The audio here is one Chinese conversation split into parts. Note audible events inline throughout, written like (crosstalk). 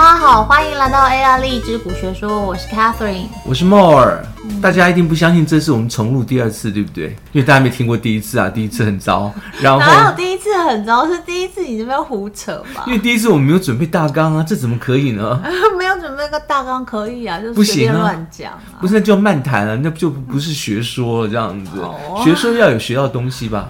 大家好，欢迎来到 AI 荔枝古学说，我是 Catherine，我是 More。大家一定不相信这是我们重录第二次，对不对？因为大家没听过第一次啊，第一次很糟。(laughs) 然后哪有第一次很糟？是第一次你这边胡扯吧？因为第一次我们没有准备大纲啊，这怎么可以呢？(laughs) 没有准备个大纲可以啊，就随便乱讲啊。不是，那就漫谈了，那就不是学说了这样子。哦、学说要有学到东西吧？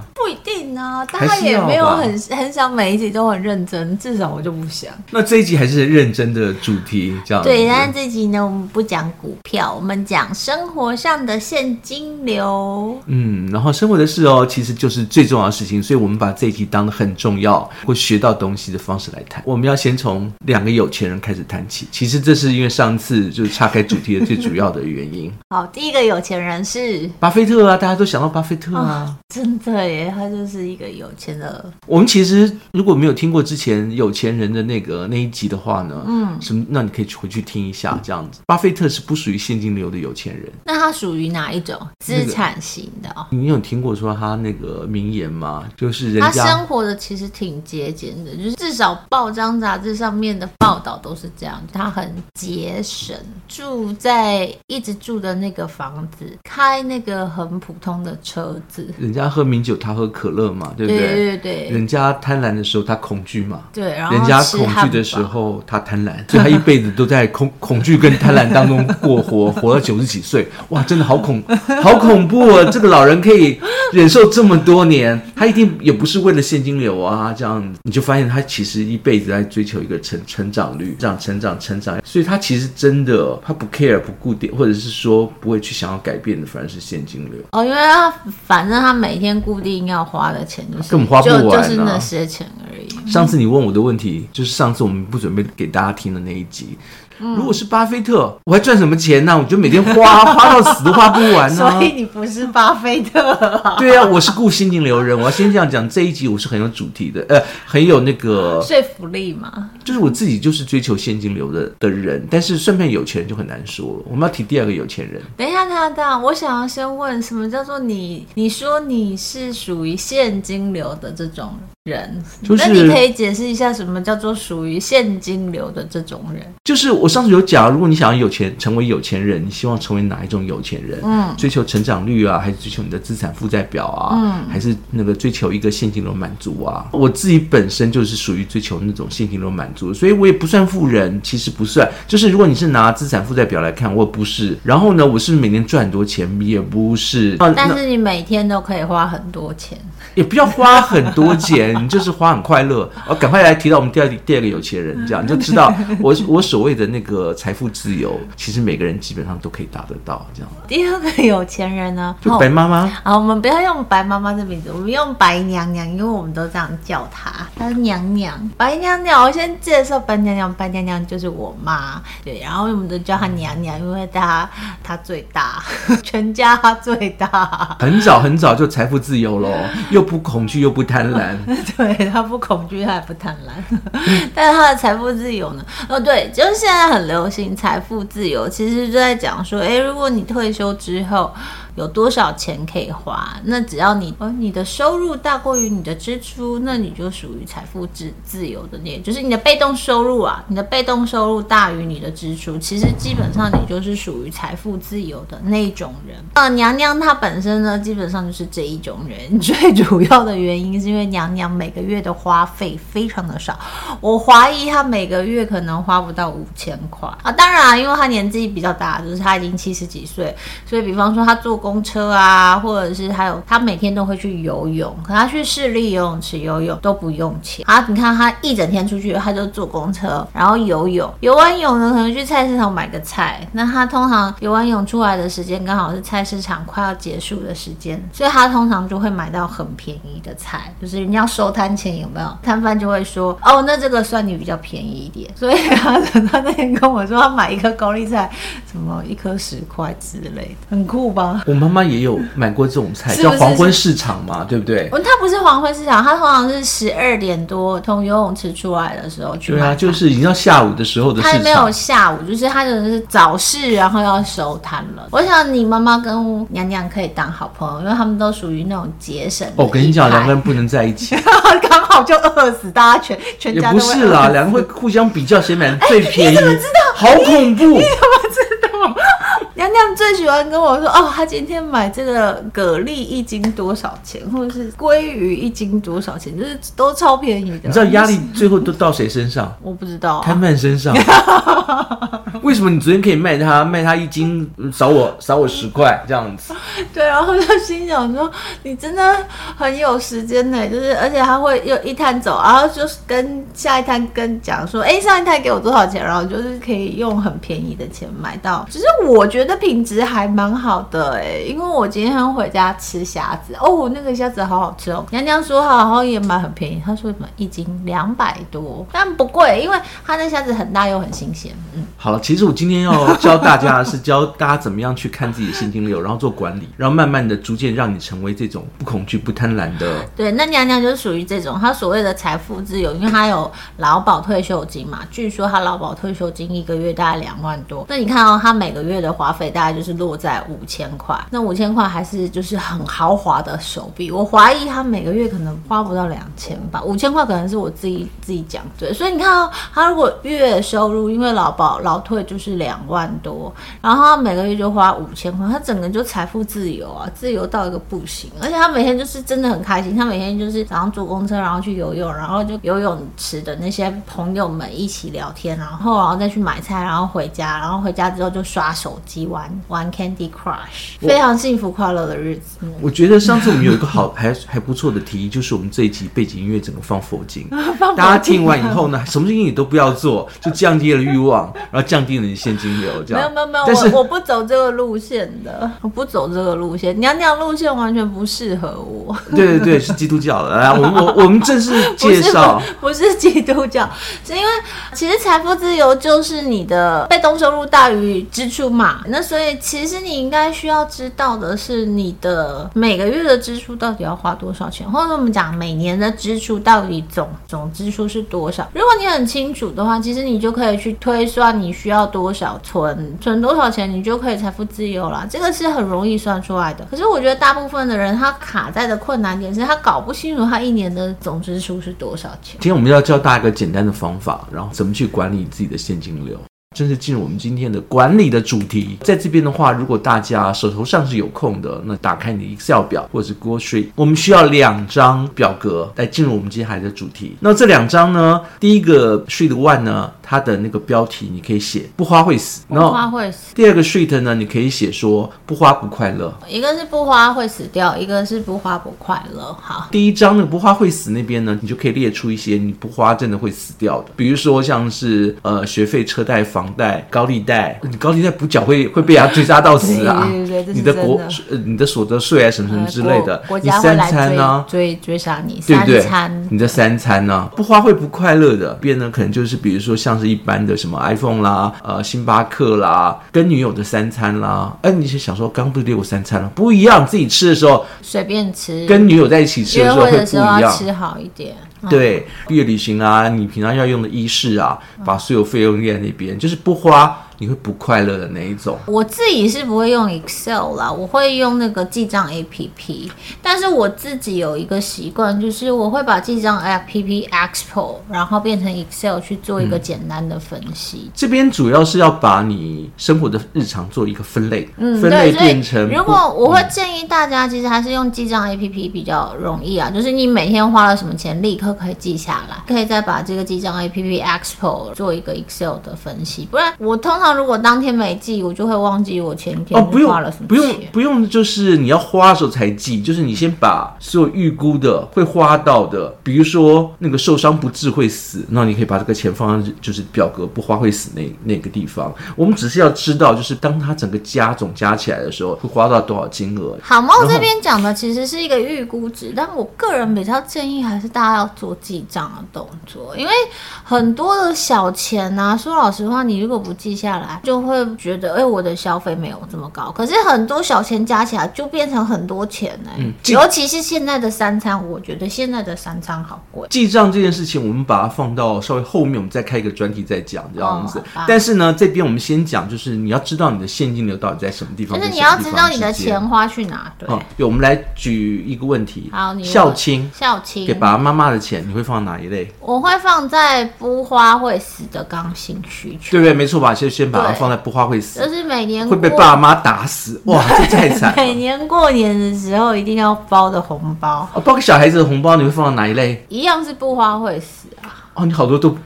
大家也没有很很想每一集都很认真，至少我就不想。那这一集还是认真的主题，这样对。但是这一集呢，我们不讲股票，我们讲生活上的现金流。嗯，然后生活的事哦，其实就是最重要的事情，所以我们把这一集当得很重要，会学到东西的方式来谈。我们要先从两个有钱人开始谈起。其实这是因为上次就是岔开主题的最主要的原因。好，第一个有钱人是巴菲特啊，大家都想到巴菲特啊，哦、真的耶，他就是一个有钱的。我们其实如果没有听过之前有钱人的那个那一集的话呢，嗯，什么？那你可以回去听一下，这样子。巴菲特是不属于现金流的有钱人，那他属于哪一种？资产型的、哦那个。你有听过说他那个名言吗？就是人家他生活的其实挺节俭的，就是至少报章杂志上面的报道都是这样，他很节省，住在一直住的那个房子，开那个很普通的车子。人家喝名酒，他喝可乐嘛，对不对？对对对。人家贪婪的时候，他恐惧嘛。对，然后人家恐惧的时候，他贪婪，所以他一辈子都在恐恐惧跟贪婪当中过活，(laughs) 活到九十几岁。哇，真的好恐，(laughs) 好恐怖啊！这个老人可以忍受这么多年，他一定也不是为了现金流啊，这样你就发现他其实一辈子在追求一个成成长率，这样成长成长，所以他其实真的他不 care 不固定，或者是说不会去想要改变的，反而是现金流。哦，因为他反正他每天固定要花的钱就是根本花不完，啊，就是那些钱而已。上次你问我的问题，就是上次我们不准备给大家听的那一集。如果是巴菲特，我还赚什么钱呢？我就每天花花到死都花不完呢。(laughs) 所以你不是巴菲特啊？对啊，我是顾现金流人。我要先这样讲，这一集我是很有主题的，呃，很有那个说服力嘛。就是我自己就是追求现金流的的人，但是顺便有钱人就很难说了。我们要提第二个有钱人。等一下，等一下，等一下，我想要先问，什么叫做你？你说你是属于现金流的这种人，就是，那你可以解释一下什么叫做属于现金流的这种人？就是我上次有讲，如果你想要有钱，成为有钱人，你希望成为哪一种有钱人？嗯，追求成长率啊，还是追求你的资产负债表啊？嗯，还是那个追求一个现金流满足啊？我自己本身就是属于追求那种现金流满足，所以我也不算富人，其实不算。就是如果你是拿资产负债表来看，我不是。然后呢，我是每年赚很多钱？也不是。但是你每天都可以花很多钱。也不要花很多钱，你就是花很快乐。哦，赶快来提到我们第二第二个有钱人，这样你就知道 (laughs) 我 (laughs) 我所谓的那个财富自由，其实每个人基本上都可以达得到。这样。第二个有钱人呢？就白妈妈。好，我们不要用白妈妈这名字，我们用白娘娘，因为我们都这样叫她，她是娘娘。白娘娘，我先介绍白娘娘。白娘娘就是我妈，对，然后我们都叫她娘娘，因为她她最大，(laughs) 全家她最大。很早很早就财富自由喽，又不恐惧又不贪婪，(laughs) 对，他不恐惧，他也不贪婪，(laughs) 但是他的财富自由呢？哦，对，就是现在很流行财富自由，其实就在讲说，诶，如果你退休之后。有多少钱可以花？那只要你哦，你的收入大过于你的支出，那你就属于财富自自由的那，就是你的被动收入啊，你的被动收入大于你的支出，其实基本上你就是属于财富自由的那种人。呃，娘娘她本身呢，基本上就是这一种人。最主要的原因是因为娘娘每个月的花费非常的少，我怀疑她每个月可能花不到五千块啊。当然啊，因为她年纪比较大，就是她已经七十几岁，所以比方说她做公车啊，或者是还有他每天都会去游泳，可他去市立游泳池游泳都不用钱啊。你看他一整天出去，他就坐公车，然后游泳，游完泳呢，可能去菜市场买个菜。那他通常游完泳出来的时间刚好是菜市场快要结束的时间，所以他通常就会买到很便宜的菜，就是人家收摊前有没有？摊贩就会说哦，那这个算你比较便宜一点。所以他他那天跟我说，他买一颗高丽菜，什么一颗十块之类的，很酷吧？我妈妈也有买过这种菜，是不是叫黄昏市场嘛，对不对？它不是黄昏市场，它通常是十二点多从游泳池出来的时候去买。对啊，就是已经到下午的时候的市场。它没有下午，就是它就是早市，然后要收摊了。我想你妈妈跟娘娘可以当好朋友，因为他们都属于那种节省。我跟你讲，两个人不能在一起，(laughs) 刚好就饿死，大家全全家都也不是啦，两个会互相比较谁买的最便宜。欸、(laughs) 你怎么知道？好恐怖！(laughs) 你怎么知道？娘娘最喜欢跟我说哦，她今天买这个蛤蜊一斤多少钱，或者是鲑鱼一斤多少钱，就是都超便宜的。你知道压力最后都到谁身上？我不知道、啊，摊贩身上。(laughs) (laughs) 为什么你昨天可以卖他卖他一斤少我少我十块这样子？(laughs) 对，然后就心想说你真的很有时间呢，就是而且他会又一摊走，然后就是跟下一摊跟讲说，哎，上一摊给我多少钱，然后就是可以用很便宜的钱买到。其实我觉得品质还蛮好的哎，因为我今天回家吃虾子哦，那个虾子好好吃哦。娘娘说好，然后也买很便宜，她说什么一斤两百多，但不贵，因为它那虾子很大又很新鲜。嗯，好了，其实我今天要教大家的是教大家怎么样去看自己的现金流，然后做管理，然后慢慢的逐渐让你成为这种不恐惧、不贪婪的。对，那娘娘就是属于这种，她所谓的财富自由，因为她有劳保退休金嘛，据说她劳保退休金一个月大概两万多。那你看哦，她每个月的花费大概就是落在五千块，那五千块还是就是很豪华的手臂。我怀疑她每个月可能花不到两千吧，五千块可能是我自己自己讲对。所以你看哦，她如果月收入因为劳保劳退就是两万多，然后他每个月就花五千块，他整个就财富自由啊，自由到一个不行。而且他每天就是真的很开心，他每天就是早上坐公车，然后去游泳，然后就游泳池的那些朋友们一起聊天，然后然后再去买菜，然后回家，然后回家之后就刷手机玩玩 Candy Crush，非常幸福快乐的日子。我觉得上次我们有一个好还还不错的提议，就是我们这一集背景音乐整个放佛经，(laughs) 放佛经大家听完以后呢，什么事情你都不要做，就降低了欲望，然后降低了你现金流，这样。没有没有没有，我我不走这个路线的，我不走这个路线，娘娘路线完全不适合我。(laughs) 对对对，是基督教的。来，我我我们正式介绍，(laughs) 不是基督教，是因为其实财富自由就是你的被动收入大于支出嘛。那所以其实你应该需要知道的是，你的每个月的支出到底要花多少钱，或者我们讲每年的支出到底总总支出是多少。如果你很清楚的话，其实你就可以去推算你需要多少存，存多少钱，你就可以财富自由了。这个是很容易算出来的。可是我觉得大部分的人他卡在的困难点是他搞不清楚他一年的总支出是多少钱。今天我们要教大家一个简单的方法，然后怎么去管理自己的现金流。正式进入我们今天的管理的主题，在这边的话，如果大家手头上是有空的，那打开你的 Excel 表或者是 Google Sheet，我们需要两张表格来进入我们接下来的主题。那这两张呢，第一个 Sheet One 呢，它的那个标题你可以写“不花会死”，不花会死。第二个 Sheet 呢，你可以写说“不花不快乐”。一个是不花会死掉，一个是不花不快乐。好，第一张那个不花会死那边呢，你就可以列出一些你不花真的会死掉的，比如说像是呃学费、车贷、房贷、高利贷，你高利贷补缴会会被他追杀到死啊！对对对，你的国呃你的所得税啊什么什么之类的，国你三餐呢追追杀你，对不对？三餐你的三餐呢不花会不快乐的，变呢可能就是比如说像是一般的什么 iPhone 啦、呃星巴克啦、跟女友的三餐啦，哎你是想说刚刚不是列过三餐了？不一样，自己吃的时候随便吃，跟女友在一起吃的时候会不一样，吃好一点。对，毕业旅行啊，你平常要用的衣饰啊，把所有费用列在那边，就是不花。你会不快乐的那一种？我自己是不会用 Excel 啦，我会用那个记账 APP。但是我自己有一个习惯，就是我会把记账 APP export，然后变成 Excel 去做一个简单的分析。嗯、这边主要是要把你生活的日常做一个分类，嗯，分类变成。如果我会建议大家，其实还是用记账 APP 比较容易啊，就是你每天花了什么钱，立刻可以记下来，可以再把这个记账 APP export 做一个 Excel 的分析。不然我通常。如果当天没记，我就会忘记我前天花了什么钱。不用，不用，就是你要花的时候才记，就是你先把所有预估的会花到的，比如说那个受伤不治会死，那你可以把这个钱放在就是表格不花会死那那个地方。我们只是要知道，就是当它整个加总加起来的时候，会花到多少金额。好猫这边讲的其实是一个预估值，但我个人比较建议还是大家要做记账的动作，因为很多的小钱啊，说老实话，你如果不记下来。来，就会觉得，哎、欸，我的消费没有这么高。可是很多小钱加起来就变成很多钱呢、欸。嗯，尤其是现在的三餐，我觉得现在的三餐好贵。记账这件事情，我们把它放到稍微后面，我们再开一个专题再讲这样子。哦、但是呢，这边我们先讲，就是你要知道你的现金流到底在什么地方，就是你要知道你的钱花去哪。对，哦、对，我们来举一个问题。好，你孝亲，孝亲给爸爸妈妈的钱，你会放哪一类？我会放在不花会死的刚性需求。对不对？没错吧？先先把它放在不花会死，就是每年会被爸妈打死。(laughs) 哇，这太惨！每年过年的时候一定要包的红包，哦、包给小孩子的红包，你会放到哪一类？一样是不花会死啊。哦，你好多都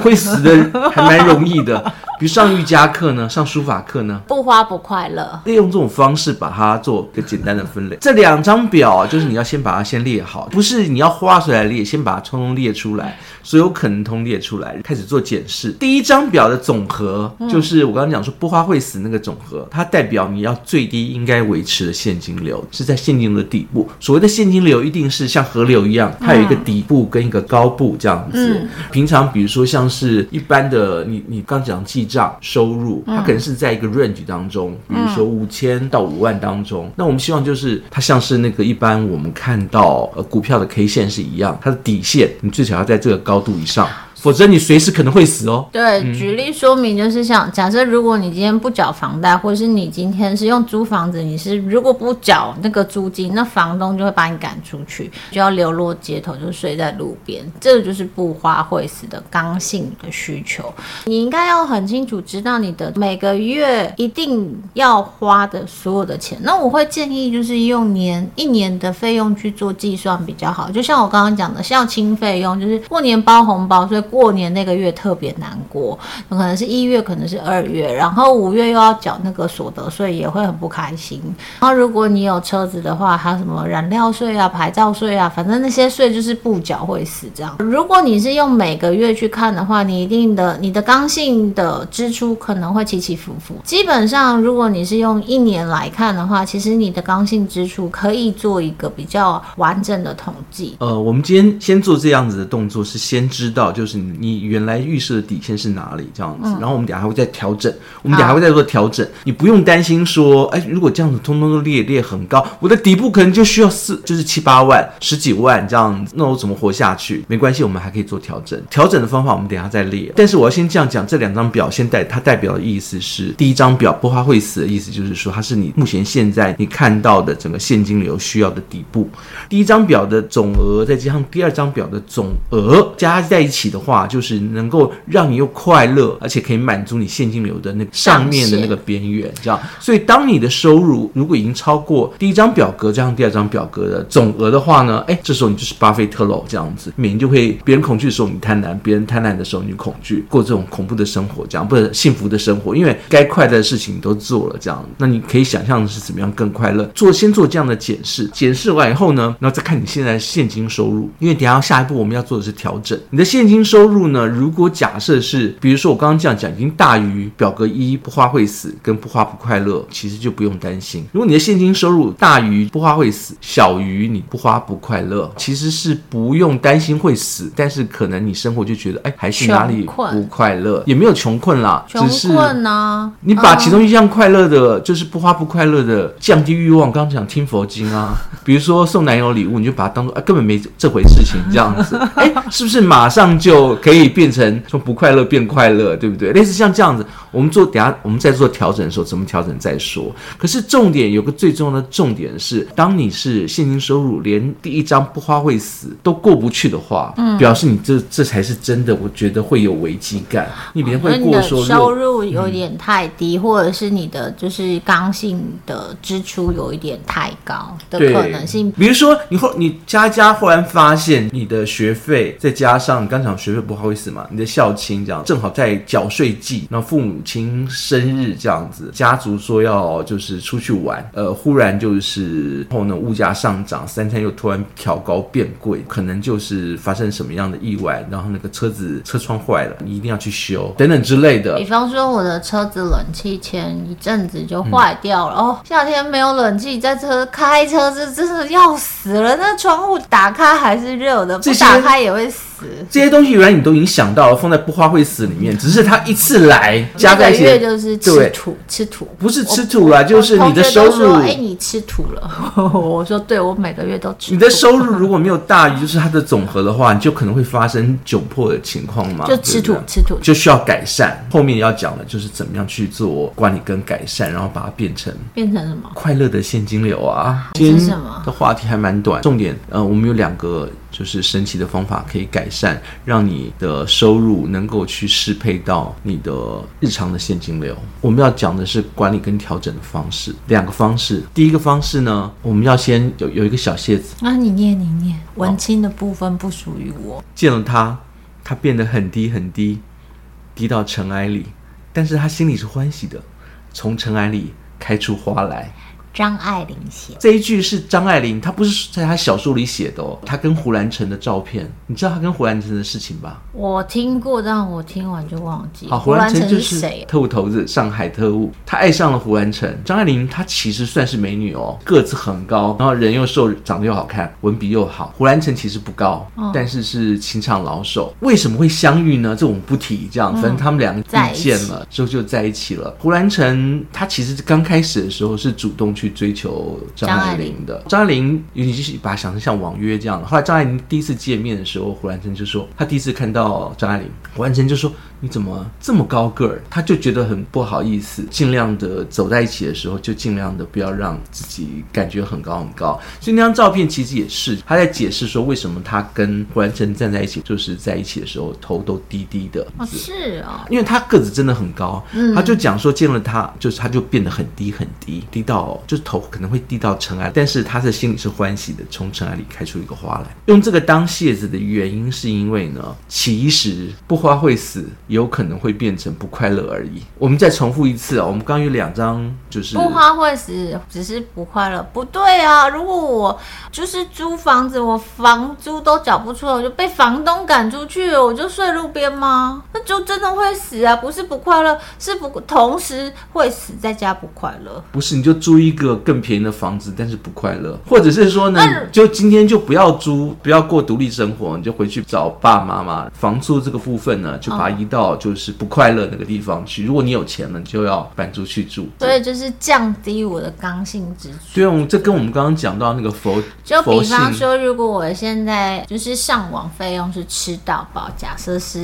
会死的 (laughs) 还蛮容易的。比如上瑜伽课呢，上书法课呢，不花不快乐。利用这种方式把它做个简单的分类。这两张表就是你要先把它先列好，不是你要花出来列，先把它通通列出来，所有可能通列出来，开始做检视。第一张表的总和就是我刚刚讲说不花会死那个总和，它代表你要最低应该维持的现金流是在现金流的底部。所谓的现金流一定是像河流一样，它有一个底部跟一个高部这样子。平常比如说像是一般的你你刚讲记账收入，它可能是在一个 range 当中，比如说五千到五万当中。那我们希望就是它像是那个一般我们看到呃股票的 K 线是一样，它的底线你最少要在这个高度以上。否则你随时可能会死哦。对，举例说明就是像假设，如果你今天不缴房贷，或者是你今天是用租房子，你是如果不缴那个租金，那房东就会把你赶出去，就要流落街头，就睡在路边。这个就是不花会死的刚性的需求。你应该要很清楚知道你的每个月一定要花的所有的钱。那我会建议就是用年一年的费用去做计算比较好。就像我刚刚讲的孝亲费用，就是过年包红包，所以。过年那个月特别难过，可能是一月，可能是二月，然后五月又要缴那个所得税，也会很不开心。然后如果你有车子的话，还有什么燃料税啊、牌照税啊，反正那些税就是不缴会死这样。如果你是用每个月去看的话，你一定的你的刚性的支出可能会起起伏伏。基本上，如果你是用一年来看的话，其实你的刚性支出可以做一个比较完整的统计。呃，我们今天先做这样子的动作，是先知道就是。你原来预设的底线是哪里？这样子，然后我们等下还会再调整，我们等下还会再做调整。你不用担心说，哎，如果这样子通通都列列很高，我的底部可能就需要四，就是七八万、十几万这样子，那我怎么活下去？没关系，我们还可以做调整。调整的方法我们等下再列。但是我要先这样讲，这两张表现代它代表的意思是，第一张表不花会死的意思就是说，它是你目前现在你看到的整个现金流需要的底部。第一张表的总额再加上第二张表的总额加在一起的话。就是能够让你又快乐，而且可以满足你现金流的那上面的那个边缘，这样。所以当你的收入如果已经超过第一张表格加上第二张表格的总额的话呢，哎，这时候你就是巴菲特喽，这样子。每年就会别人恐惧的时候你贪婪，别人贪婪的时候你恐惧，过这种恐怖的生活，这样不是幸福的生活，因为该快乐的事情你都做了，这样。那你可以想象的是怎么样更快乐？做先做这样的检视，检视完以后呢，然后再看你现在现金收入，因为等下下一步我们要做的是调整你的现金收入。入呢？如果假设是，比如说我刚刚这样讲，已经大于表格一不花会死跟不花不快乐，其实就不用担心。如果你的现金收入大于不花会死，小于你不花不快乐，其实是不用担心会死，但是可能你生活就觉得，哎，还是哪里不快乐，也没有穷困啦，穷困呢？你把其中一项快乐的，就是不花不快乐的降低欲望。刚刚讲听佛经啊，(laughs) 比如说送男友礼物，你就把它当做，啊，根本没这回事情这样子，哎，是不是马上就？可以变成从不快乐变快乐，对不对？类似像这样子，我们做等下我们在做调整的时候，怎么调整再说。可是重点有个最重要的重点是，当你是现金收入连第一张不花会死都过不去的话，嗯，表示你这这才是真的。我觉得会有危机感，你别会过说收入有点太低，嗯，或者是你的就是刚性的支出有一点太高的可能性。比如说你后你加加忽然发现你的学费再加上刚讲学费不。不好意思嘛，你的校庆这样正好在缴税季，然后父母亲生日这样子，家族说要就是出去玩，呃，忽然就是后呢物价上涨，三餐又突然调高变贵，可能就是发生什么样的意外，然后那个车子车窗坏了，你一定要去修等等之类的。比方说我的车子冷气前一阵子就坏掉了，嗯、哦，夏天没有冷气，在车开车这真是要死了，那窗户打开还是热的，不打开也会死。这些东西原来你都已经想到了，放在不花会死里面，只是他一次来加在一起，就是吃土吃土，不是吃土啦，就是你的收入。哎、欸，你吃土了？(laughs) 我说对，我每个月都吃。你的收入如果没有大于就是它的总和的话，你就可能会发生窘迫的情况嘛。就吃土吃土，就需要改善。后面要讲的就是怎么样去做管理跟改善，然后把它变成变成什么快乐的现金流啊？是什么？的话题还蛮短，重点呃，我们有两个。就是神奇的方法可以改善，让你的收入能够去适配到你的日常的现金流。我们要讲的是管理跟调整的方式，两个方式。第一个方式呢，我们要先有有一个小谢子啊，你念你念，文青的部分不属于我。见了他，他变得很低很低，低到尘埃里，但是他心里是欢喜的，从尘埃里开出花来。张爱玲写这一句是张爱玲，她不是在她小说里写的哦。她跟胡兰成的照片，你知道她跟胡兰成的事情吧？我听过，但我听完就忘记。好，胡兰成就是特务头子，上海特务。他爱上了胡兰成。张爱玲她其实算是美女哦，个子很高，然后人又瘦，长得又好看，文笔又好。胡兰成其实不高，哦、但是是情场老手。为什么会相遇呢？这我们不提。这样，反正他们两个遇见了之后就在一起了。胡兰成他其实刚开始的时候是主动去。去追求张爱玲的张爱玲，你就是把它想成像网约这样的。后来张爱玲第一次见面的时候，胡兰成就说，他第一次看到张爱玲，胡兰成就说。你怎么这么高个儿？他就觉得很不好意思，尽量的走在一起的时候，就尽量的不要让自己感觉很高很高。所以那张照片其实也是他在解释说，为什么他跟胡兰成站在一起，就是在一起的时候头都低低的。哦，是哦，因为他个子真的很高，他就讲说见了他，就是他就变得很低很低，低到就是头可能会低到尘埃，但是他的心里是欢喜的，从尘埃里开出一个花来。用这个当谢子的原因是因为呢，其实不花会死。有可能会变成不快乐而已。我们再重复一次啊，我们刚刚有两张，就是不花会死，只是不快乐。不对啊，如果我就是租房子，我房租都缴不出来，我就被房东赶出去了，我就睡路边吗？那就真的会死啊！不是不快乐，是不同时会死，在家不快乐。不是，你就租一个更便宜的房子，但是不快乐，或者是说呢，就今天就不要租，不要过独立生活，你就回去找爸爸妈妈。房租这个部分呢，就把它移到。就是不快乐那个地方去。如果你有钱了，你就要搬出去住。所以就是降低我的刚性支出。对，我们这跟我们刚刚讲到那个佛，就比方说，如果我现在就是上网费用是吃到饱，假设是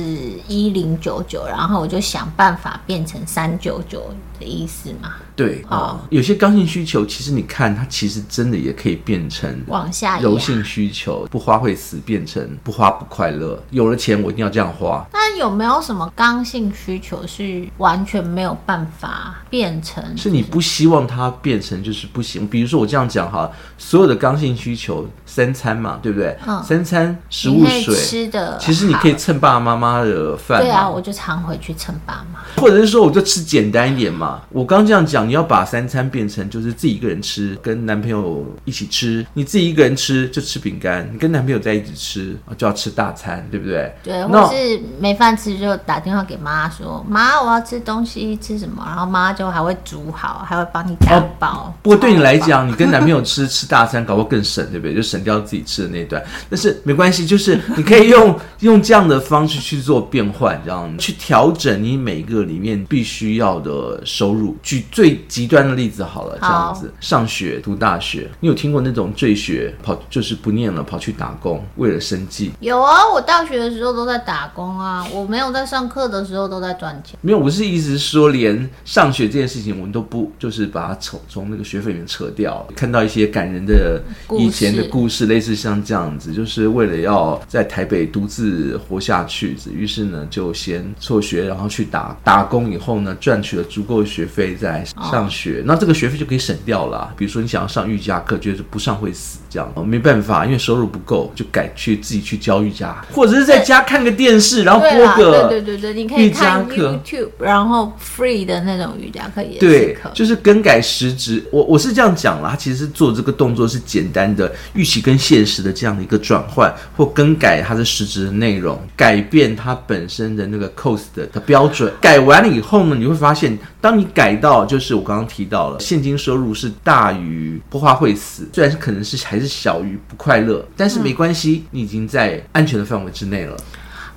一零九九，然后我就想办法变成三九九的意思嘛？对啊，有些刚性需求，其实你看它其实真的也可以变成往下柔性需求，不花会死，变成不花不快乐。有了钱，我一定要这样花。那有没有什么刚性需求是完全没有办法变成？是你不希望它变成就是不行。比如说我这样讲哈，所有的刚性需求，三餐嘛，对不对？嗯，三餐食物水吃的，其实你可以蹭爸爸妈妈的饭。对啊，我就常回去蹭爸妈。或者是说，我就吃简单一点嘛。我刚这样讲。你要把三餐变成就是自己一个人吃，跟男朋友一起吃。你自己一个人吃就吃饼干，你跟男朋友在一起吃就要吃大餐，对不对？对，或是没饭吃就打电话给妈说：“妈，我要吃东西，吃什么？”然后妈就还会煮好，还会帮你打包。不过对你来讲，你跟男朋友吃吃大餐，搞不好更省，对不对？就省掉自己吃的那段。但是没关系，就是你可以用 (laughs) 用这样的方式去做变换，这样去调整你每个里面必须要的收入。举最极端的例子好了，这样子上学读大学，你有听过那种坠学跑就是不念了，跑去打工为了生计？有啊，我大学的时候都在打工啊，我没有在上课的时候都在赚钱。没有，我是意思说，连上学这件事情我们都不就是把它从从那个学费里面撤掉。看到一些感人的以前的故事，类似像这样子，就是为了要在台北独自活下去，于是呢就先辍学，然后去打打工，以后呢赚取了足够的学费在。上学，那这个学费就可以省掉了啊。比如说你想要上瑜伽课，就是不上会死，这样没办法，因为收入不够，就改去自己去教瑜伽，或者是在家看个电视，然后播个对对对对，你可以看 YouTube，然后 free 的那种瑜伽课也是对，就是更改实质。我我是这样讲啦，他其实做这个动作是简单的预期跟现实的这样的一个转换，或更改它的实质的内容，改变它本身的那个 cost 的标准。改完了以后呢，你会发现，当当你改到就是我刚刚提到了现金收入是大于不花会死，虽然是可能是还是小于不快乐，但是没关系，你已经在安全的范围之内了。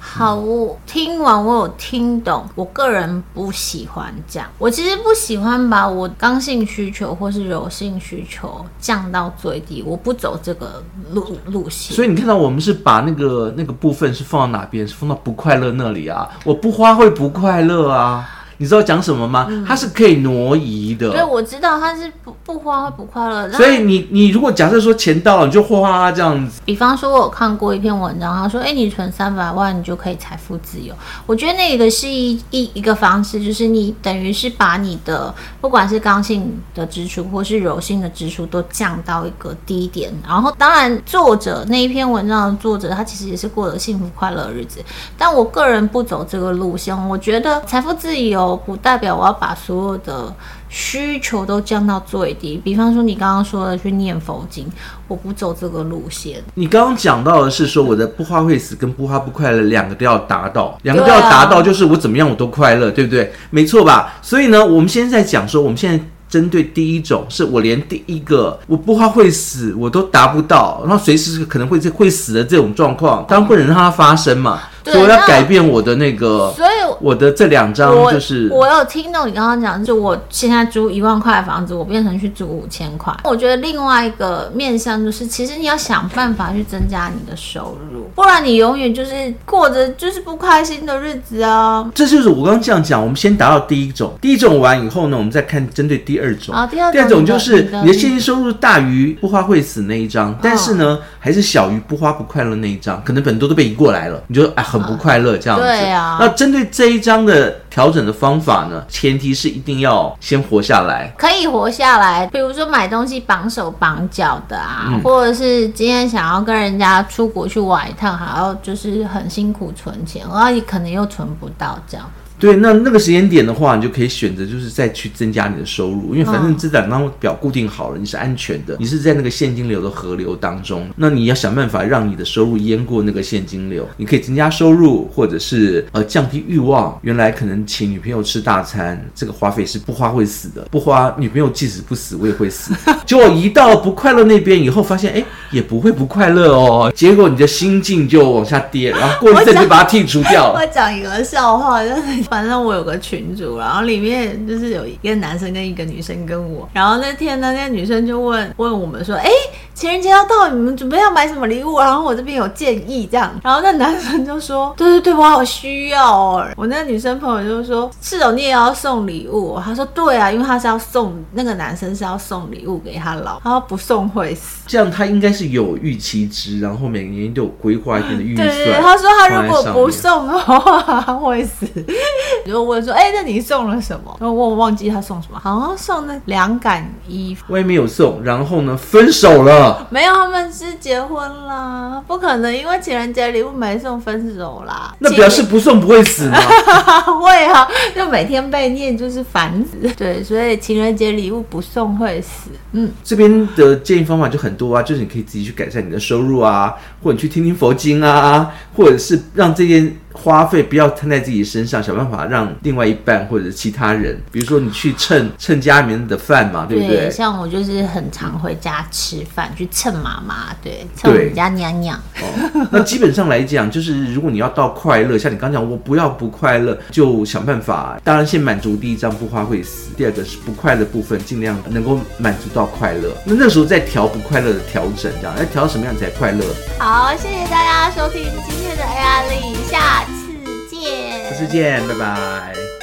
好，我听完我有听懂，我个人不喜欢这样。我其实不喜欢把我刚性需求或是柔性需求降到最低，我不走这个路路线。所以你看到我们是把那个那个部分是放到哪边？是放到不快乐那里啊？我不花会不快乐啊？你知道讲什么吗？嗯、它是可以挪移的。对，我知道它是不不花会不快乐。所以你你如果假设说钱到了，你就花这样子。比方说，我有看过一篇文章，他说：“哎，你存三百万，你就可以财富自由。”我觉得那个是一一一个方式，就是你等于是把你的不管是刚性的支出或是柔性的支出都降到一个低点。然后，当然作者那一篇文章的作者，他其实也是过得幸福快乐的日子。但我个人不走这个路线，我觉得财富自由。不代表我要把所有的需求都降到最低。比方说，你刚刚说的去念佛经，我不走这个路线。你刚刚讲到的是说，我的不花会死跟不花不快乐两个都要达到，两个都要达到，就是我怎么样我都快乐，对不对？没错吧？所以呢，我们现在在讲说，我们现在针对第一种，是我连第一个我不花会死我都达不到，然后随时可能会会死的这种状况，当然不能让它发生嘛。所以我要改变我的那个，所以我的这两张就是我，我有听懂你刚刚讲，就我现在租一万块的房子，我变成去租五千块。我觉得另外一个面向就是，其实你要想办法去增加你的收入，不然你永远就是过着就是不开心的日子啊。这就是我刚刚这样讲，我们先达到第一种，第一种完以后呢，我们再看针对第二种。啊，第二种，第二种就是你的现金收入大于不花会死那一张，但是呢，还是小于不花不快乐那一张，可能很多都被移过来了，你就哎。很不快乐这样子，对啊。那针对这一章的调整的方法呢？前提是一定要先活下来，可以活下来。比如说买东西绑手绑脚的啊，嗯、或者是今天想要跟人家出国去玩一趟，还要就是很辛苦存钱，然后你可能又存不到这样。对，那那个时间点的话，你就可以选择，就是再去增加你的收入，因为反正这两张表固定好了，你是安全的，你是在那个现金流的河流当中，那你要想办法让你的收入淹过那个现金流，你可以增加收入，或者是呃降低欲望。原来可能请女朋友吃大餐，这个花费是不花会死的，不花女朋友即使不死，我也会死。结果一到不快乐那边以后，发现哎也不会不快乐哦，结果你的心境就往下跌，然后过一阵就把它剔除掉了。(laughs) 我讲一个笑话，就是。反正我有个群主，然后里面就是有一个男生跟一个女生跟我，然后那天呢，那个女生就问问我们说，哎，情人节要到，你们准备要买什么礼物？然后我这边有建议这样，然后那男生就说，(laughs) 对对对，我好需要哦。我那个女生朋友就说，是哦，你也要送礼物？他说，对啊，因为他是要送那个男生是要送礼物给他老，他说不送会死。这样他应该是有预期值，然后每年都有规划一定的预算。对，他说他如果不送的话，他会死。(laughs) 就问说，哎、欸，那你送了什么？然后我忘记他送什么，好像送那凉感衣服。我也没有送，然后呢，分手了。没有，他们是结婚啦，不可能，因为情人节礼物没送，分手啦。那表示不送不会死吗？(laughs) 会啊，就每天被念就是烦死。对，所以情人节礼物不送会死。嗯，这边的建议方法就很多啊，就是你可以自己去改善你的收入啊，或者你去听听佛经啊，或者是让这件。花费不要摊在自己身上，想办法让另外一半或者是其他人，比如说你去蹭蹭家里面的饭嘛，对不对？对，像我就是很常回家吃饭，去蹭妈妈，对，蹭我们家娘娘。哦，那基本上来讲，就是如果你要到快乐，像你刚讲，我不要不快乐，就想办法。当然，先满足第一张不花会死，第二个是不快乐部分，尽量能够满足到快乐。那那时候再调不快乐的调整，这样，要调什么样才快乐？好，谢谢大家收听今天的 AI 里下次见。下次见，拜拜。